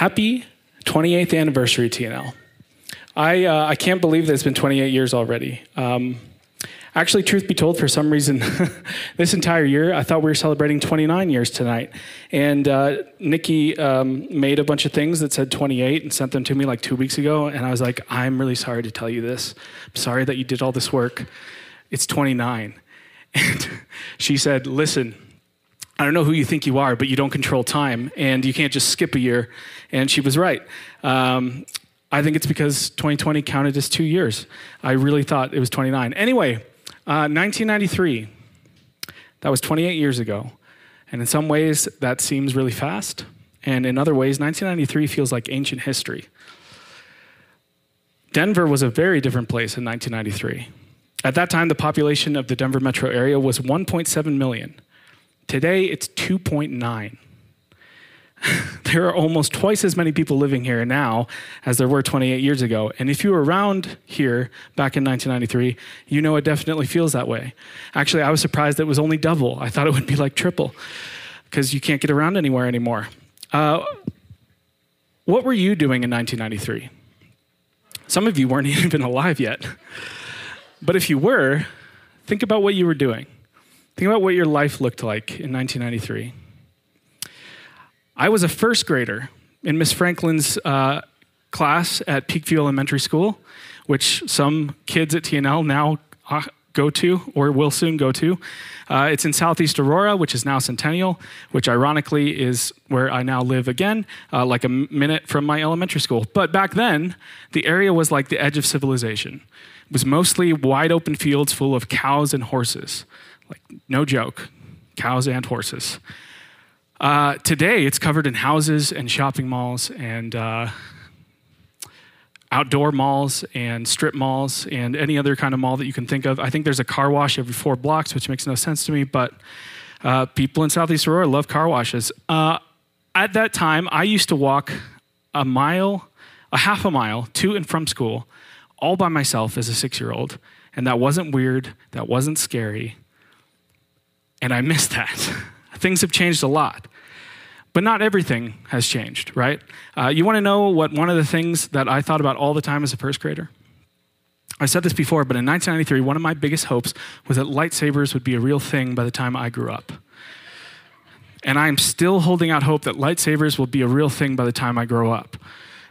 Happy 28th anniversary, TNL. I, uh, I can't believe that it's been 28 years already. Um, actually, truth be told, for some reason, this entire year, I thought we were celebrating 29 years tonight. And uh, Nikki um, made a bunch of things that said 28 and sent them to me like two weeks ago. And I was like, I'm really sorry to tell you this. I'm sorry that you did all this work. It's 29. And she said, Listen, I don't know who you think you are, but you don't control time, and you can't just skip a year. And she was right. Um, I think it's because 2020 counted as two years. I really thought it was 29. Anyway, uh, 1993, that was 28 years ago. And in some ways, that seems really fast. And in other ways, 1993 feels like ancient history. Denver was a very different place in 1993. At that time, the population of the Denver metro area was 1.7 million. Today, it's 2.9. there are almost twice as many people living here now as there were 28 years ago. And if you were around here back in 1993, you know it definitely feels that way. Actually, I was surprised it was only double. I thought it would be like triple because you can't get around anywhere anymore. Uh, what were you doing in 1993? Some of you weren't even alive yet. But if you were, think about what you were doing. Think about what your life looked like in 1993. I was a first grader in Miss Franklin's uh, class at Peakview Elementary School, which some kids at TNL now uh, go to or will soon go to. Uh, it's in Southeast Aurora, which is now Centennial, which ironically is where I now live again, uh, like a minute from my elementary school. But back then, the area was like the edge of civilization. It was mostly wide open fields full of cows and horses. Like, no joke, cows and horses. Uh, today, it's covered in houses and shopping malls and uh, outdoor malls and strip malls and any other kind of mall that you can think of. I think there's a car wash every four blocks, which makes no sense to me, but uh, people in Southeast Aurora love car washes. Uh, at that time, I used to walk a mile, a half a mile to and from school all by myself as a six year old. And that wasn't weird, that wasn't scary. And I miss that. Things have changed a lot. But not everything has changed, right? Uh, you want to know what one of the things that I thought about all the time as a first grader? I said this before, but in 1993, one of my biggest hopes was that lightsabers would be a real thing by the time I grew up. And I am still holding out hope that lightsabers will be a real thing by the time I grow up.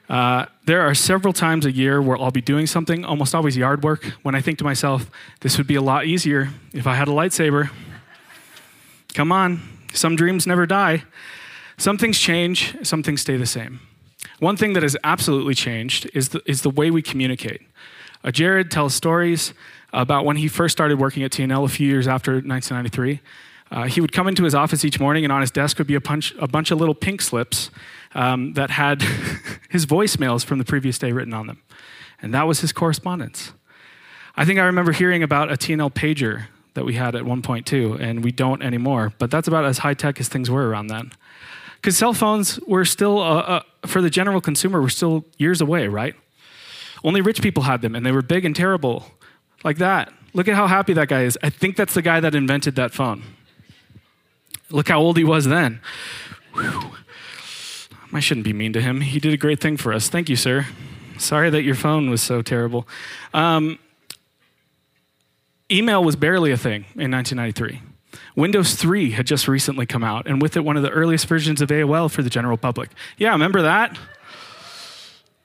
Uh, there are several times a year where I'll be doing something, almost always yard work, when I think to myself, this would be a lot easier if I had a lightsaber. Come on, some dreams never die. Some things change, some things stay the same. One thing that has absolutely changed is the, is the way we communicate. Uh, Jared tells stories about when he first started working at TNL a few years after 1993. Uh, he would come into his office each morning, and on his desk would be a, punch, a bunch of little pink slips um, that had his voicemails from the previous day written on them. And that was his correspondence. I think I remember hearing about a TNL pager that we had at one point too, and we don't anymore. But that's about as high tech as things were around then. Because cell phones were still, uh, uh, for the general consumer, were still years away, right? Only rich people had them, and they were big and terrible, like that. Look at how happy that guy is. I think that's the guy that invented that phone. Look how old he was then. Whew. I shouldn't be mean to him. He did a great thing for us. Thank you, sir. Sorry that your phone was so terrible. Um, email was barely a thing in 1993. Windows 3 had just recently come out, and with it, one of the earliest versions of AOL for the general public. Yeah, remember that?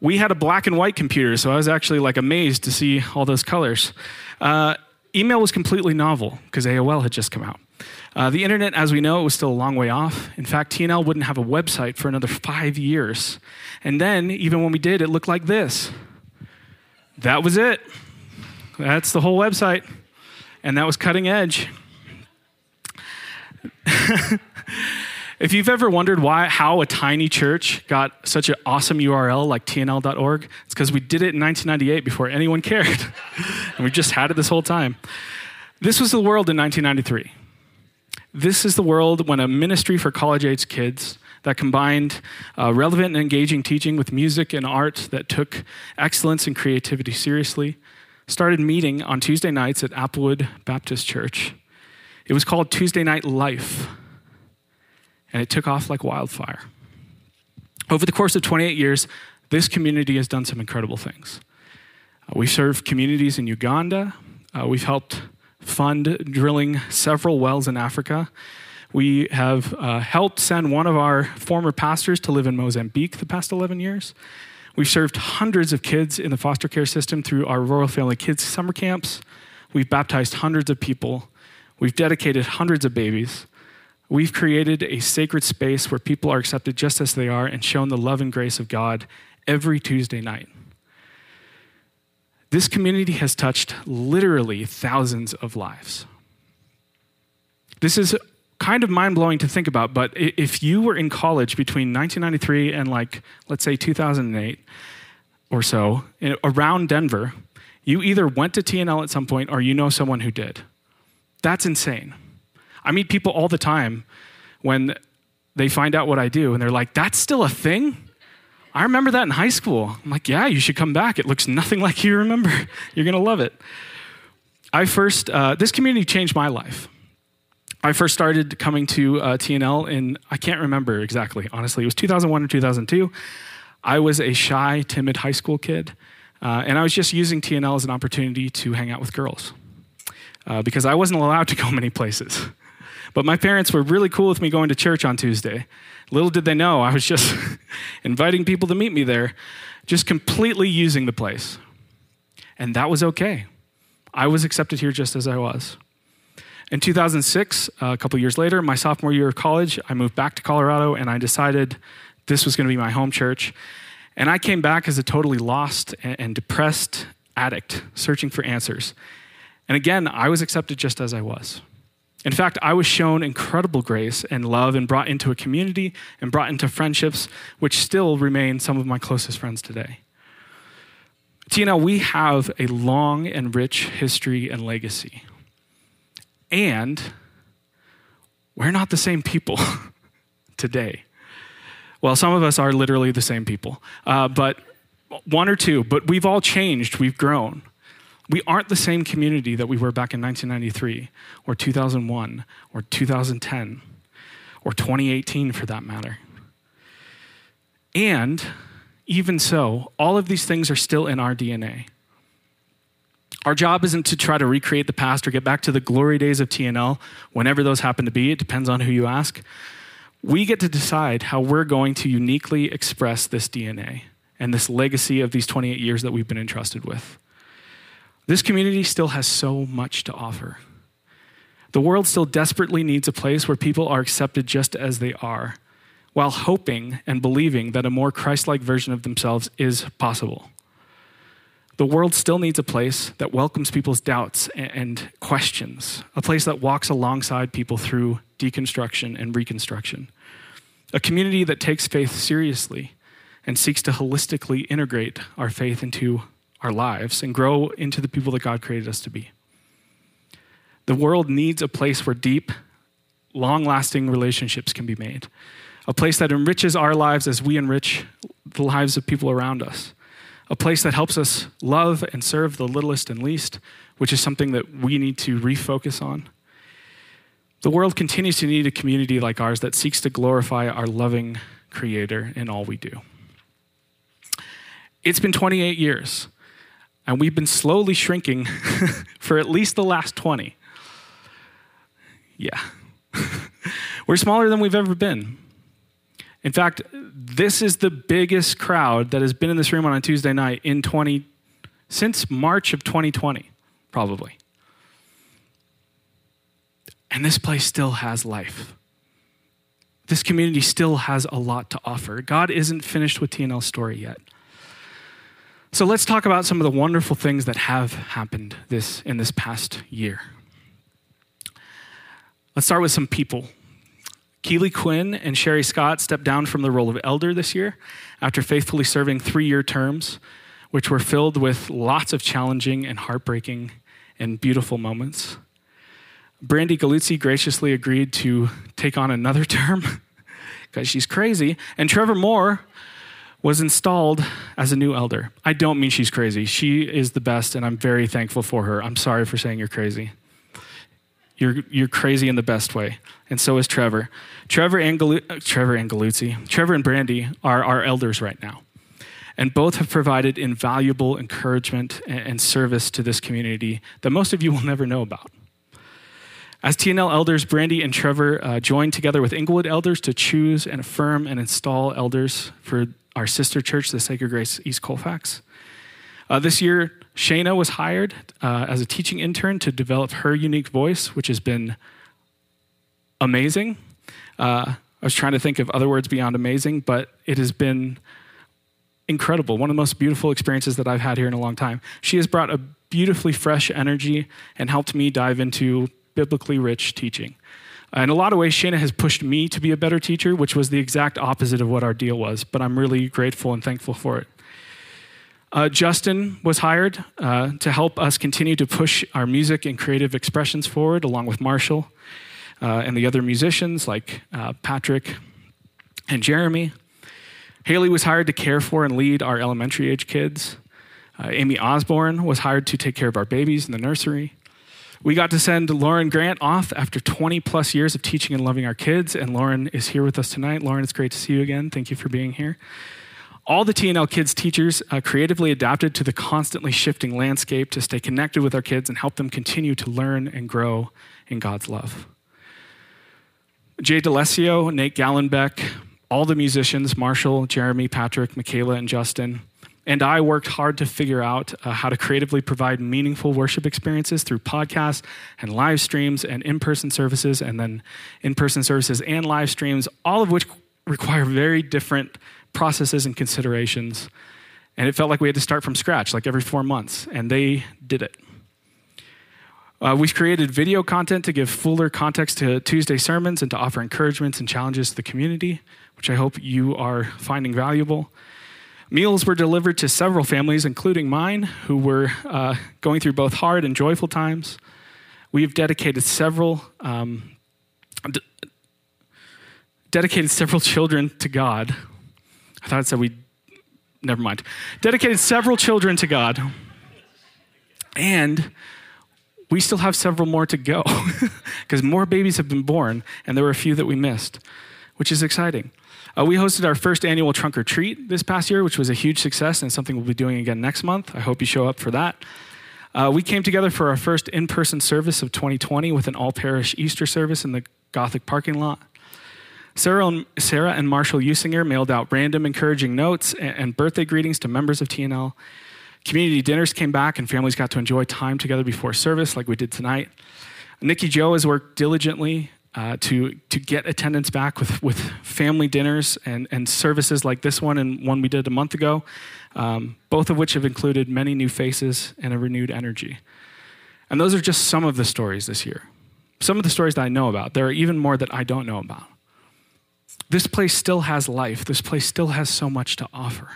We had a black and white computer, so I was actually like amazed to see all those colors. Uh, email was completely novel because AOL had just come out. Uh, the internet, as we know, was still a long way off. In fact, TNL wouldn't have a website for another five years. And then, even when we did, it looked like this. That was it. That's the whole website. And that was cutting edge. if you've ever wondered why, how a tiny church got such an awesome URL like tnl.org, it's because we did it in 1998 before anyone cared. and we just had it this whole time. This was the world in 1993. This is the world when a ministry for college age kids that combined uh, relevant and engaging teaching with music and art that took excellence and creativity seriously started meeting on Tuesday nights at Applewood Baptist Church it was called Tuesday Night Life, and it took off like wildfire. Over the course of 28 years, this community has done some incredible things. Uh, we serve communities in Uganda. Uh, we've helped fund drilling several wells in Africa. We have uh, helped send one of our former pastors to live in Mozambique the past 11 years. We've served hundreds of kids in the foster care system through our Royal Family Kids summer camps. We've baptized hundreds of people. We've dedicated hundreds of babies. We've created a sacred space where people are accepted just as they are and shown the love and grace of God every Tuesday night. This community has touched literally thousands of lives. This is kind of mind blowing to think about, but if you were in college between 1993 and like, let's say 2008 or so, around Denver, you either went to TNL at some point or you know someone who did. That's insane. I meet people all the time when they find out what I do and they're like, that's still a thing? I remember that in high school. I'm like, yeah, you should come back. It looks nothing like you remember. You're going to love it. I first, uh, this community changed my life. I first started coming to uh, TNL in, I can't remember exactly, honestly. It was 2001 or 2002. I was a shy, timid high school kid, uh, and I was just using TNL as an opportunity to hang out with girls uh, because I wasn't allowed to go many places. But my parents were really cool with me going to church on Tuesday. Little did they know, I was just inviting people to meet me there, just completely using the place. And that was okay. I was accepted here just as I was. In 2006, uh, a couple years later, my sophomore year of college, I moved back to Colorado and I decided this was going to be my home church. And I came back as a totally lost and depressed addict searching for answers. And again, I was accepted just as I was. In fact, I was shown incredible grace and love and brought into a community and brought into friendships, which still remain some of my closest friends today. TNL, we have a long and rich history and legacy. And we're not the same people today. Well, some of us are literally the same people, uh, but one or two, but we've all changed, we've grown. We aren't the same community that we were back in 1993 or 2001 or 2010 or 2018 for that matter. And even so, all of these things are still in our DNA. Our job isn't to try to recreate the past or get back to the glory days of TNL, whenever those happen to be. It depends on who you ask. We get to decide how we're going to uniquely express this DNA and this legacy of these 28 years that we've been entrusted with. This community still has so much to offer. The world still desperately needs a place where people are accepted just as they are, while hoping and believing that a more Christ like version of themselves is possible. The world still needs a place that welcomes people's doubts and questions, a place that walks alongside people through deconstruction and reconstruction, a community that takes faith seriously and seeks to holistically integrate our faith into our lives and grow into the people that God created us to be. The world needs a place where deep, long lasting relationships can be made, a place that enriches our lives as we enrich the lives of people around us, a place that helps us love and serve the littlest and least, which is something that we need to refocus on. The world continues to need a community like ours that seeks to glorify our loving Creator in all we do. It's been 28 years and we've been slowly shrinking for at least the last 20. Yeah. We're smaller than we've ever been. In fact, this is the biggest crowd that has been in this room on a Tuesday night in 20 since March of 2020, probably. And this place still has life. This community still has a lot to offer. God isn't finished with TNL's story yet. So let's talk about some of the wonderful things that have happened this, in this past year. Let's start with some people. Keeley Quinn and Sherry Scott stepped down from the role of elder this year after faithfully serving three year terms, which were filled with lots of challenging and heartbreaking and beautiful moments. Brandy Galuzzi graciously agreed to take on another term because she's crazy. And Trevor Moore was installed as a new elder. I don't mean she's crazy. She is the best, and I'm very thankful for her. I'm sorry for saying you're crazy. You're, you're crazy in the best way. And so is Trevor. Trevor and, Galu- uh, Trevor and Galuzzi, Trevor and Brandy are our elders right now. And both have provided invaluable encouragement and, service to this community that most of you will never know about. As TNL elders, Brandy and Trevor uh, joined together with Englewood elders to choose and affirm and install elders for our sister church, the Sacred Grace East Colfax. Uh, this year, Shayna was hired uh, as a teaching intern to develop her unique voice, which has been amazing. Uh, I was trying to think of other words beyond amazing, but it has been incredible. One of the most beautiful experiences that I've had here in a long time. She has brought a beautifully fresh energy and helped me dive into biblically rich teaching. Uh, in a lot of ways, Shayna has pushed me to be a better teacher, which was the exact opposite of what our deal was, but I'm really grateful and thankful for it. Uh, Justin was hired uh, to help us continue to push our music and creative expressions forward, along with Marshall uh, and the other musicians like uh, Patrick and Jeremy. Haley was hired to care for and lead our elementary age kids. Uh, Amy Osborne was hired to take care of our babies in the nursery. We got to send Lauren Grant off after 20 plus years of teaching and loving our kids, and Lauren is here with us tonight. Lauren, it's great to see you again. Thank you for being here. All the TNL Kids teachers uh, creatively adapted to the constantly shifting landscape to stay connected with our kids and help them continue to learn and grow in God's love. Jay DeLesio, Nate Gallenbeck, all the musicians, Marshall, Jeremy, Patrick, Michaela, and Justin, and I worked hard to figure out uh, how to creatively provide meaningful worship experiences through podcasts and live streams and in person services, and then in person services and live streams, all of which require very different processes and considerations. And it felt like we had to start from scratch, like every four months, and they did it. Uh, we've created video content to give fuller context to Tuesday sermons and to offer encouragements and challenges to the community, which I hope you are finding valuable. Meals were delivered to several families, including mine, who were uh, going through both hard and joyful times. We've dedicated several um, d- dedicated several children to God I thought it said we, never mind. Dedicated several children to God. And we still have several more to go because more babies have been born, and there were a few that we missed, which is exciting. Uh, we hosted our first annual trunk or treat this past year, which was a huge success and something we'll be doing again next month. I hope you show up for that. Uh, we came together for our first in person service of 2020 with an all parish Easter service in the Gothic parking lot. Sarah and, Sarah and Marshall Usinger mailed out random encouraging notes and, and birthday greetings to members of TNL. Community dinners came back, and families got to enjoy time together before service, like we did tonight. Nikki Joe has worked diligently uh, to, to get attendance back with, with family dinners and, and services like this one and one we did a month ago, um, both of which have included many new faces and a renewed energy. And those are just some of the stories this year. Some of the stories that I know about. There are even more that I don't know about. This place still has life. This place still has so much to offer.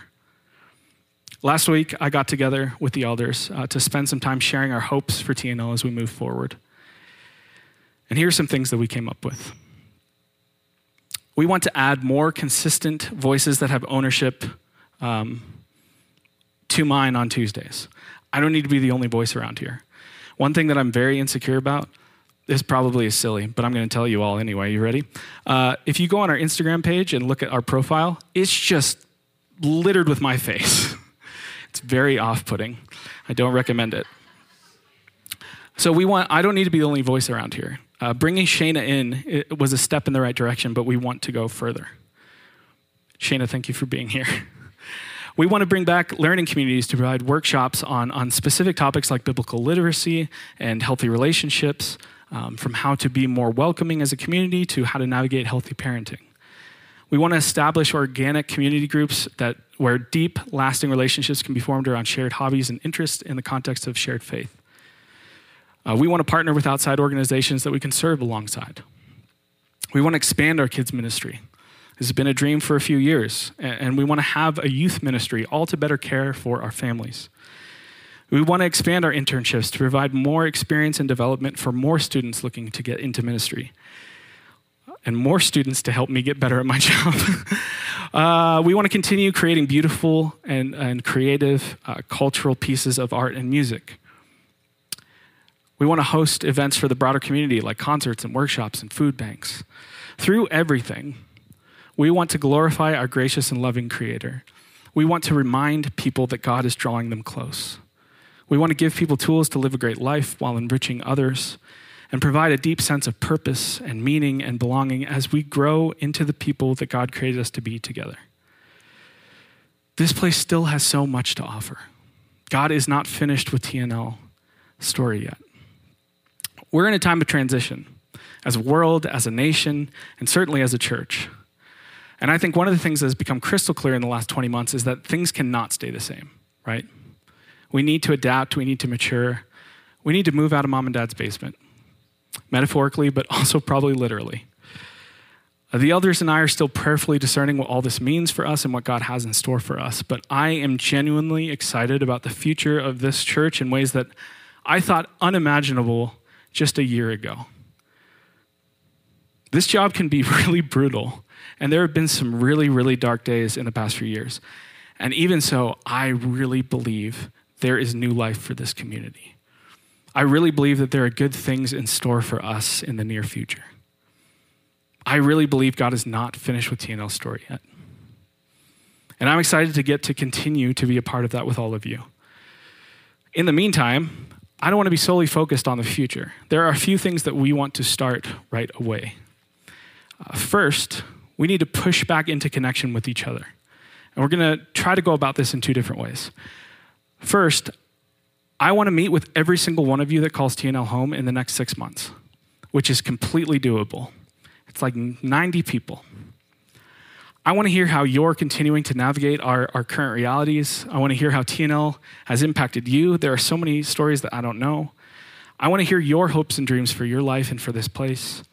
Last week, I got together with the elders uh, to spend some time sharing our hopes for TNL as we move forward. And here are some things that we came up with. We want to add more consistent voices that have ownership um, to mine on Tuesdays. I don't need to be the only voice around here. One thing that I'm very insecure about this probably is silly, but I'm going to tell you all anyway. You ready? Uh, if you go on our Instagram page and look at our profile, it's just littered with my face. it's very off putting. I don't recommend it. So we want, I don't need to be the only voice around here. Uh, bringing Shayna in was a step in the right direction, but we want to go further. Shayna, thank you for being here. We want to bring back learning communities to provide workshops on, on specific topics like biblical literacy and healthy relationships, um, from how to be more welcoming as a community to how to navigate healthy parenting. We want to establish organic community groups that where deep, lasting relationships can be formed around shared hobbies and interests in the context of shared faith. Uh, we want to partner with outside organizations that we can serve alongside. We want to expand our kids' ministry. This has been a dream for a few years, and we want to have a youth ministry, all to better care for our families. We want to expand our internships to provide more experience and development for more students looking to get into ministry and more students to help me get better at my job. uh, we want to continue creating beautiful and, and creative uh, cultural pieces of art and music. We want to host events for the broader community like concerts and workshops and food banks. Through everything, we want to glorify our gracious and loving Creator. We want to remind people that God is drawing them close. We want to give people tools to live a great life while enriching others and provide a deep sense of purpose and meaning and belonging as we grow into the people that God created us to be together. This place still has so much to offer. God is not finished with TNL story yet. We're in a time of transition as a world, as a nation, and certainly as a church. And I think one of the things that has become crystal clear in the last 20 months is that things cannot stay the same, right? We need to adapt, we need to mature, we need to move out of mom and dad's basement, metaphorically, but also probably literally. Uh, the elders and I are still prayerfully discerning what all this means for us and what God has in store for us, but I am genuinely excited about the future of this church in ways that I thought unimaginable just a year ago. This job can be really brutal, and there have been some really, really dark days in the past few years. And even so, I really believe there is new life for this community. I really believe that there are good things in store for us in the near future. I really believe God is not finished with TNL's story yet. And I'm excited to get to continue to be a part of that with all of you. In the meantime, I don't want to be solely focused on the future. There are a few things that we want to start right away. Uh, first, we need to push back into connection with each other. And we're going to try to go about this in two different ways. First, I want to meet with every single one of you that calls TNL home in the next six months, which is completely doable. It's like 90 people. I want to hear how you're continuing to navigate our, our current realities. I want to hear how TNL has impacted you. There are so many stories that I don't know. I want to hear your hopes and dreams for your life and for this place.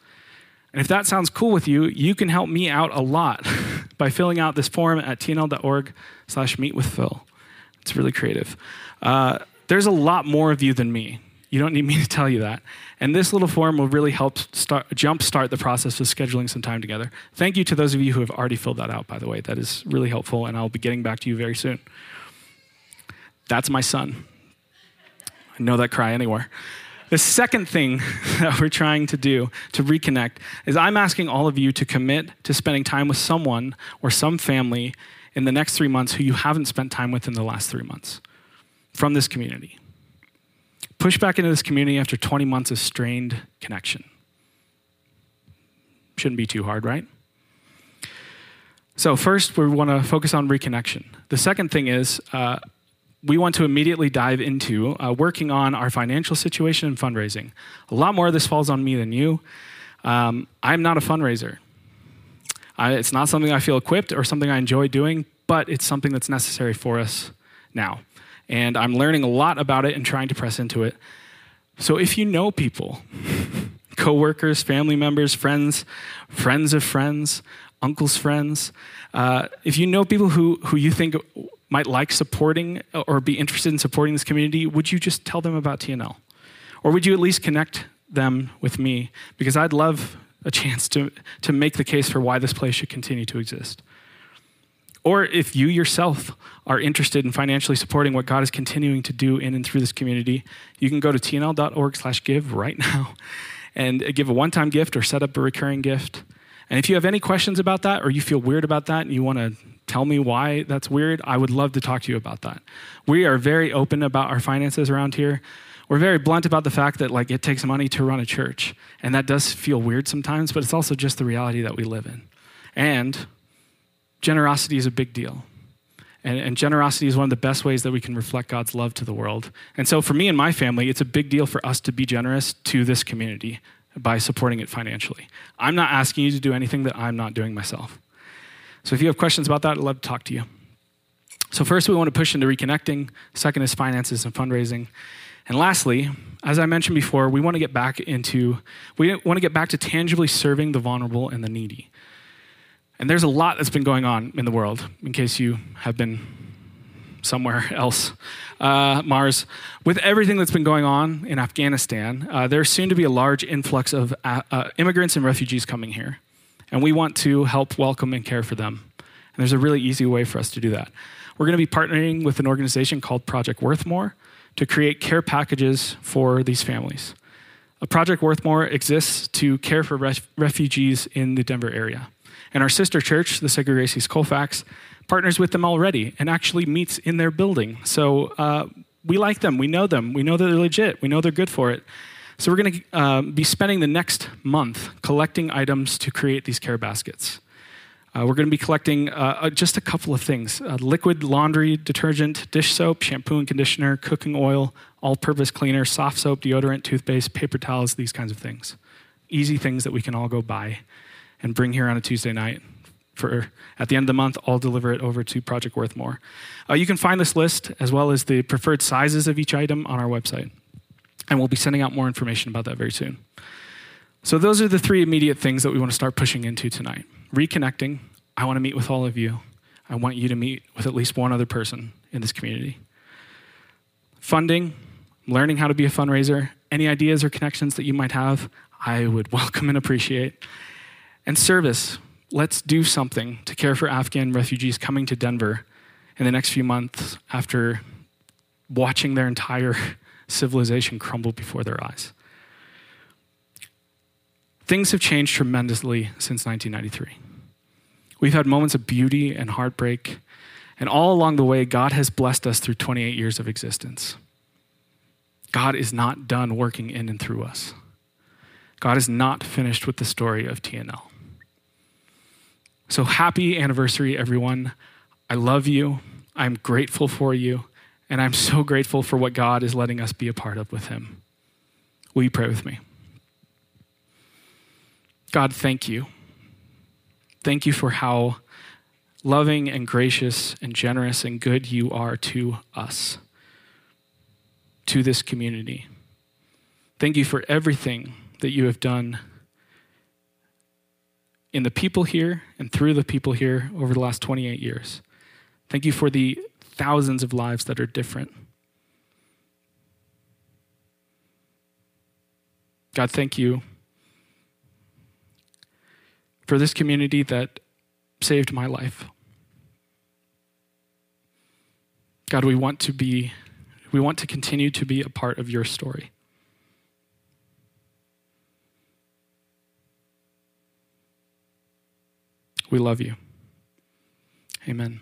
And if that sounds cool with you, you can help me out a lot by filling out this form at tnl.org slash meet with Phil. It's really creative. Uh, there's a lot more of you than me. You don't need me to tell you that. And this little form will really help start, jumpstart the process of scheduling some time together. Thank you to those of you who have already filled that out, by the way. That is really helpful, and I'll be getting back to you very soon. That's my son. I know that cry anywhere. The second thing that we're trying to do to reconnect is I'm asking all of you to commit to spending time with someone or some family in the next three months who you haven't spent time with in the last three months from this community. Push back into this community after 20 months of strained connection. Shouldn't be too hard, right? So, first, we want to focus on reconnection. The second thing is uh, we want to immediately dive into uh, working on our financial situation and fundraising. A lot more of this falls on me than you. Um, I'm not a fundraiser. I, it's not something I feel equipped or something I enjoy doing, but it's something that's necessary for us now. And I'm learning a lot about it and trying to press into it. So if you know people, coworkers, family members, friends, friends of friends, uncles' friends, uh, if you know people who, who you think might like supporting or be interested in supporting this community, would you just tell them about TNL? Or would you at least connect them with me? Because I'd love a chance to, to make the case for why this place should continue to exist. Or if you yourself are interested in financially supporting what God is continuing to do in and through this community, you can go to tnl.org slash give right now and give a one-time gift or set up a recurring gift. And if you have any questions about that or you feel weird about that and you want to tell me why that's weird, I would love to talk to you about that. We are very open about our finances around here we're very blunt about the fact that like it takes money to run a church and that does feel weird sometimes but it's also just the reality that we live in. And generosity is a big deal. And, and, generosity is one of the best ways that we can reflect god's love to the world. And so for me and my family it's a big deal for us to be generous to this community by supporting it financially. I'm not asking you to do anything that i'm not doing myself. So if you have questions about that i'd love to talk to you. So first we want to push into reconnecting. Second is finances and fundraising and lastly, as I mentioned before, we want to get back into, we want to get back to tangibly serving the vulnerable and the needy. And there's a lot that's been going on in the world, in case you have been somewhere else, uh, Mars. With everything that's been going on in Afghanistan, uh, there's soon to be a large influx of uh, uh immigrants and refugees coming here. And we want to help welcome and care for them And there's a really easy way for us to do that. We're going to be partnering with an organization called Project Worthmore to create care packages for these families. A Project Worthmore exists to care for ref- refugees in the Denver area. And our sister church, the Sacred Grace East Colfax, partners with them already and actually meets in their building. So uh, we like them. We know them. We know they're legit. We know they're good for it. So we're going to uh, be spending the next month collecting items to create these care baskets. Uh, we're going to be collecting uh, uh just a couple of things uh, liquid laundry detergent, dish soap, shampoo and conditioner, cooking oil, all purpose cleaner, soft soap, deodorant, toothpaste, paper towels, these kinds of things. Easy things that we can all go buy and bring here on a Tuesday night. For at the end of the month, I'll deliver it over to Project Worthmore. Uh, you can find this list as well as the preferred sizes of each item on our website. And we'll be sending out more information about that very soon. So, those are the three immediate things that we want to start pushing into tonight reconnecting. I want to meet with all of you. I want you to meet with at least one other person in this community. Funding, learning how to be a fundraiser, any ideas or connections that you might have, I would welcome and appreciate. And service, let's do something to care for Afghan refugees coming to Denver in the next few months after watching their entire civilization crumble before their eyes. Things have changed tremendously since 1993. We've had moments of beauty and heartbreak, and all along the way, God has blessed us through 28 years of existence. God is not done working in and through us. God is not finished with the story of TNL. So happy anniversary, everyone. I love you. I'm grateful for you. And I'm so grateful for what God is letting us be a part of with Him. Will you pray with me? God, thank you. Thank you for how loving and gracious and generous and good you are to us, to this community. Thank you for everything that you have done in the people here and through the people here over the last 28 years. Thank you for the thousands of lives that are different. God, thank you for this community that saved my life. God, we want to be, we want to continue to be a part of your story. We love you. Amen.